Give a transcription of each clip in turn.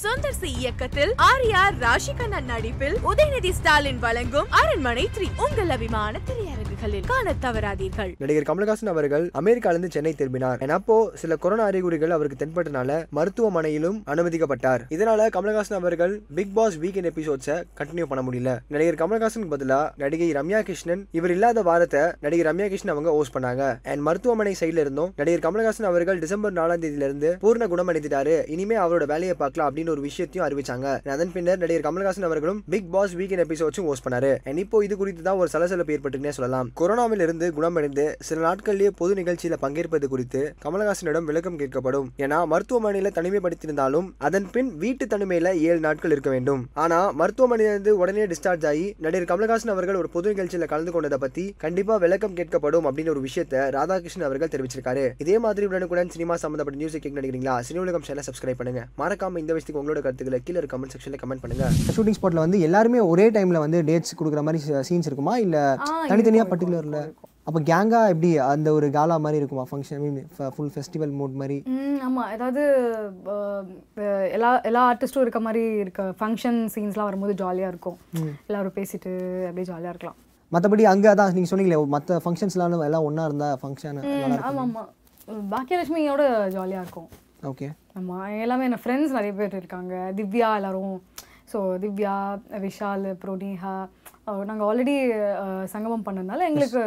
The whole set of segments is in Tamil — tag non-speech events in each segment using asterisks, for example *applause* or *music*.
சுந்தர் சி இயக்கத்தில் ஆர்யார் ராஷிகண்ணன் நடிப்பில் உதயநிதி ஸ்டாலின் வழங்கும் அரண்மனை த்ரீ. உங்கள் அபிமான திரையரங்குகளில் காண தவறாதீர்கள். நடிகர் கமலஹாசன் அவர்கள் அமெரிக்காவிலிருந்து சென்னை திரும்பினார். அப்போ சில கொரோனா அறிகுறிகள் அவருக்கு தென்பட்டனால மருத்துவமனையிலும் அனுமதிக்கப்பட்டார். இதனால கமலஹாசன் அவர்கள் பிக் பாஸ் வீக்கெண்ட் எபிசோட்ஸை கண்டினியூ பண்ண முடியல. நடிகர் கமலஹாசனுக்கு பதிலா நடிகை ரம்யா கிருஷ்ணன் இவர் இல்லாத வாரத்தை நடிகர் ரம்யா கிருஷ்ணன் அவங்க ஹோஸ்ட் பண்ணாங்க. அண்ட் மருத்துவமனை சைடுல இருந்தும் நடிகர் கமலஹாசன் அவர்கள் டிசம்பர் நாலாம் தேதியிலிருந்து பூர்ண குணமடைந்துட்டாரு இனிமே அவரோட வேலையை பார்க்கலாம் அப்படின்னு அப்படின்னு ஒரு விஷயத்தையும் அறிவிச்சாங்க. அதன் பின்னர் நடிகர் கமல்ஹாசன் அவர்களும் பிக் பாஸ் வீக்கெண்ட் எபிசோட்ஸும் ஹோஸ்ட் பண்ணாரு. அண்ட் இப்போ இது குறித்து தான் ஒரு சலசலப்பு ஏற்பட்டுனே சொல்லலாம். கொரோனாவில் இருந்து குணமடைந்து சில நாட்களிலேயே பொது நிகழ்ச்சியில பங்கேற்பது குறித்து கமல்ஹாசனிடம் விளக்கம் கேட்கப்படும். ஏன்னா மருத்துவமனையில தனிமைப்படுத்தியிருந்தாலும் அதன் பின் வீட்டு தனிமையில ஏழு நாட்கள் இருக்க வேண்டும். ஆனா மருத்துவமனையிலிருந்து உடனே டிஸ்சார்ஜ் ஆகி நடிகர் கமல்ஹாசன் அவர்கள் ஒரு பொது நிகழ்ச்சியில கலந்து கொண்டதை பத்தி கண்டிப்பா விளக்கம் கேட்கப்படும் அப்படின்னு ஒரு விஷயத்த ராதாகிருஷ்ணன் அவர்கள் தெரிவிச்சிருக்காரு. இதே மாதிரி உடனுக்குடன் சினிமா சம்பந்தப்பட்ட நியூஸ் கேட்க நினைக்கிறீங்களா? சினி உலகம் சேனல் சப்ஸ்கிரைப் பண்ணுங்க. மறக்காம இந்த விஷயத்துக்கு உங்களோட கருத்துக்களை கீழே கமெண்ட் செக்ஷன்ல கமெண்ட் பண்ணுங்க. ஷூட்டிங் ஸ்பாட்ல வந்து எல்லாருமே ஒரே டைம்ல வந்து டேட்ஸ் கொடுக்குற மாதிரி சீன்ஸ் இருக்குமா? இல்ல தனித்தனியா பர்டிகுலர்ல அப்போ கேங்கா எப்படி அந்த ஒரு காலா மாதிரி இருக்குமா? Function mean full festival mood மாதிரி? ம் ஆமாம் ஏதாவது எல்லா எல்லா ஆர்டிஸ்ட்டும் இருக்க மாதிரி இருக்க ஃபங்க்ஷன் சீன்ஸ்லாம் வரும்போது ஜாலியாக இருக்கும். எல்லாரும் பேசிட்டு அப்படியே ஜாலியாக இருக்கலாம். மற்றபடி அங்கே அதான் நீங்கள் சொன்னீங்களே மற்ற ஃபங்க்ஷன்ஸ்லாம் எல்லாம் ஒன்றா இருந்தால் ஃபங்க்ஷன் ஆமாம் ஆமாம் பாக்கியலட்சுமியோட ஜாலியாக இருக்கும். ஓகே ஆமாம் எல்லாமே என்ன ஃப்ரெண்ட்ஸ் நிறைய பேர் இருக்காங்க. திவ்யா எல்லாரும். ஸோ திவ்யா விஷால் அப்புறம் நேஹா நாங்கள் ஆல்ரெடி சங்கமம் பண்ணதுனால எங்களுக்கு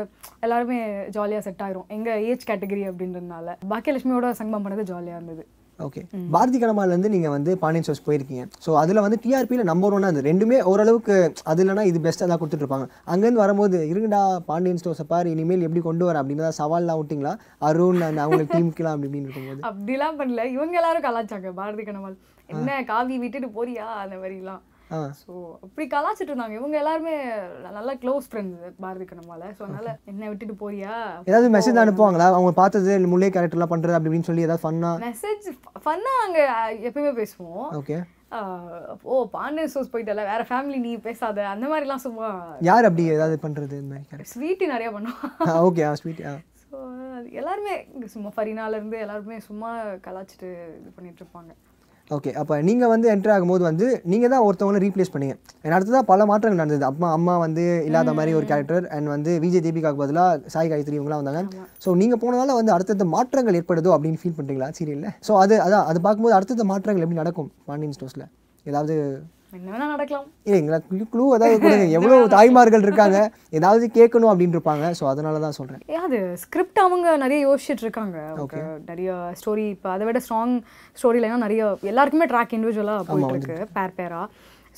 எல்லாருமே ஜாலியாக செட் ஆயிரும். எங்கள் ஏஜ் கேட்டகரி அப்படின்றதுனால. பாக்கியலட்சுமியோட சங்கமம் பண்ணது ஜாலியாக இருந்தது. ஓகே பாரதி கனமாலேருந்து நீங்கள் வந்து பாண்டியன் ஷோஸ் போயிருக்கீங்க. ஸோ அதில் வந்து டிஆர்பியில் நம்பர் ஒன்னாக இருந்தது. ரெண்டுமே ஓரளவுக்கு அது இல்லைனா இது பெஸ்ட்டாக தான் கொடுத்துட்ருப்பாங்க. அங்கேருந்து வரும்போது இருங்கடா பாண்டியன் ஸ்டோர்ஸை பாரு இனிமேல் எப்படி கொண்டு வர? அப்படின்னு தான் சவால்லாம் விட்டிங்களா? அருண் அந்த அவங்க டீமுக்கெலாம் அப்படி இப்படின்னு இருக்கும்போது. அப்படிலாம் பண்ணல. இவங்க எல்லாரும் கலாச்சாங்க பாரதி கனவால் என்ன காவி விட்டுட்டு போறியா? அந்த மாதிரிலாம். ஸோ அப்படி கலாச்சிட்டு இருந்தாங்க. இவங்க எல்லாருமே நல்ல க்ளோஸ் ஃப்ரெண்ட்ஸ் பாரதி கனவால ஸோ அதனால *laughs* என்ன விட்டுட்டு போறியா? ஏதாவது மெசேஜ் அனுப்புவாங்களா? அவங்க பார்த்தது முல்லை கேரக்டர்லாம் பண்ணுறது அப்படி இப்படின்னு சொல்லி ஏதாவது ஃபன்னாக மெசேஜ் ஃபன்னாக அங்கே எப்பயுமே பேசுவோம். ஓகே ஓ பாண்டியன் சோஸ் போயிட்டல. வேற ஃபேமிலி நீ பேசாத. அந்த மாதிரிலாம் சும்மா யார் அப்படி ஏதாவது பண்ணுறது இந்த மாதிரி ஸ்வீட்டி நிறைய பண்ணுவான் ஓகே ஸ்வீட் ஸோ எல்லாருமே சும்மா ஃபரினால இருந்து எல்லாருமே சும்மா கலாச்சிட்டு இது பண்ணிட்டு இருப்பாங்க. ஓகே அப்போ நீங்கள் வந்து என்ட்ரு ஆகும்போது வந்து நீங்கள் தான் ஒருத்தவங்களை ரீப்ளேஸ் பண்ணீங்க. And அடுத்ததாக பல மாற்றங்கள் நடந்தது. அம்மா அம்மா வந்து இல்லாத மாதிரி ஒரு கேரக்டர் அண்ட் வந்து விஜய் தீபிகாக்கு பதிலாக சாய் காயத்ரி இவங்களாம் வந்தாங்க. ஸோ நீங்கள் போனதால வந்து அடுத்தடுத்த மாற்றங்கள் ஏற்படுதோ அப்படின்னு ஃபீல் பண்ணுறீங்களா சீரியலில் ஸோ அது அதான் அது பார்க்கும்போது அடுத்தடுத்த மாற்றங்கள் எப்படி நடக்கும்? பாண்டியன் ஸ்டோர்ஸில் ஏதாவது *laughs* என்ன நடக்கலாம். இல்லைங்களா க்ளூ ஏதாவது கொடுங்க எவ்வளோ தாய்மார்கள் இருக்காங்க ஏதாவது கேட்கணும் அப்படின்னு இருப்பாங்க ஸோ அதனால தான் சொல்கிறேன் அது ஸ்கிரிப்ட் அவங்க நிறைய யோசிச்சுட்டு இருக்காங்க. அவங்க நிறைய ஸ்டோரி இப்போ அதை விட ஸ்ட்ராங் ஸ்டோரி லைனாக நிறைய எல்லாருக்குமே ட்ராக் இண்டிவிஜுவலாக போயிட்டு இருக்கு பேர் பேரா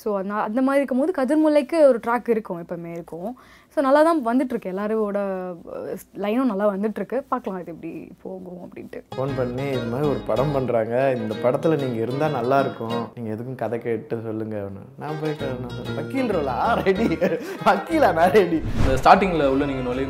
ஸோ அந்த அந்த மாதிரி இருக்கும்போது கதிர்முல்லைக்கு ஒரு ட்ராக் இருக்கும் எப்பவுமே இருக்கும். ஸோ நல்லா தான் வந்துட்டு இருக்கு எல்லாரோட லைனும் நல்லா வந்துட்டு இருக்கு பார்க்கலாம் இது எப்படி போகும் அப்படின்ட்டு. ஃபோன் பண்ணி இது மாதிரி ஒரு படம் பண்ணுறாங்க இந்த படத்தில் நீங்கள் இருந்தால் நல்லா இருக்கும். நீங்கள் எதுக்கும் கதை கேட்டு சொல்லுங்க. நான் போய் நான் சொன்னேன், வக்கீல் ரோலா? ரெடி வக்கீலா? நான் ரெடி இந்த ஸ்டார்டிங்கில் உள்ள நீங்கள் நுழையும்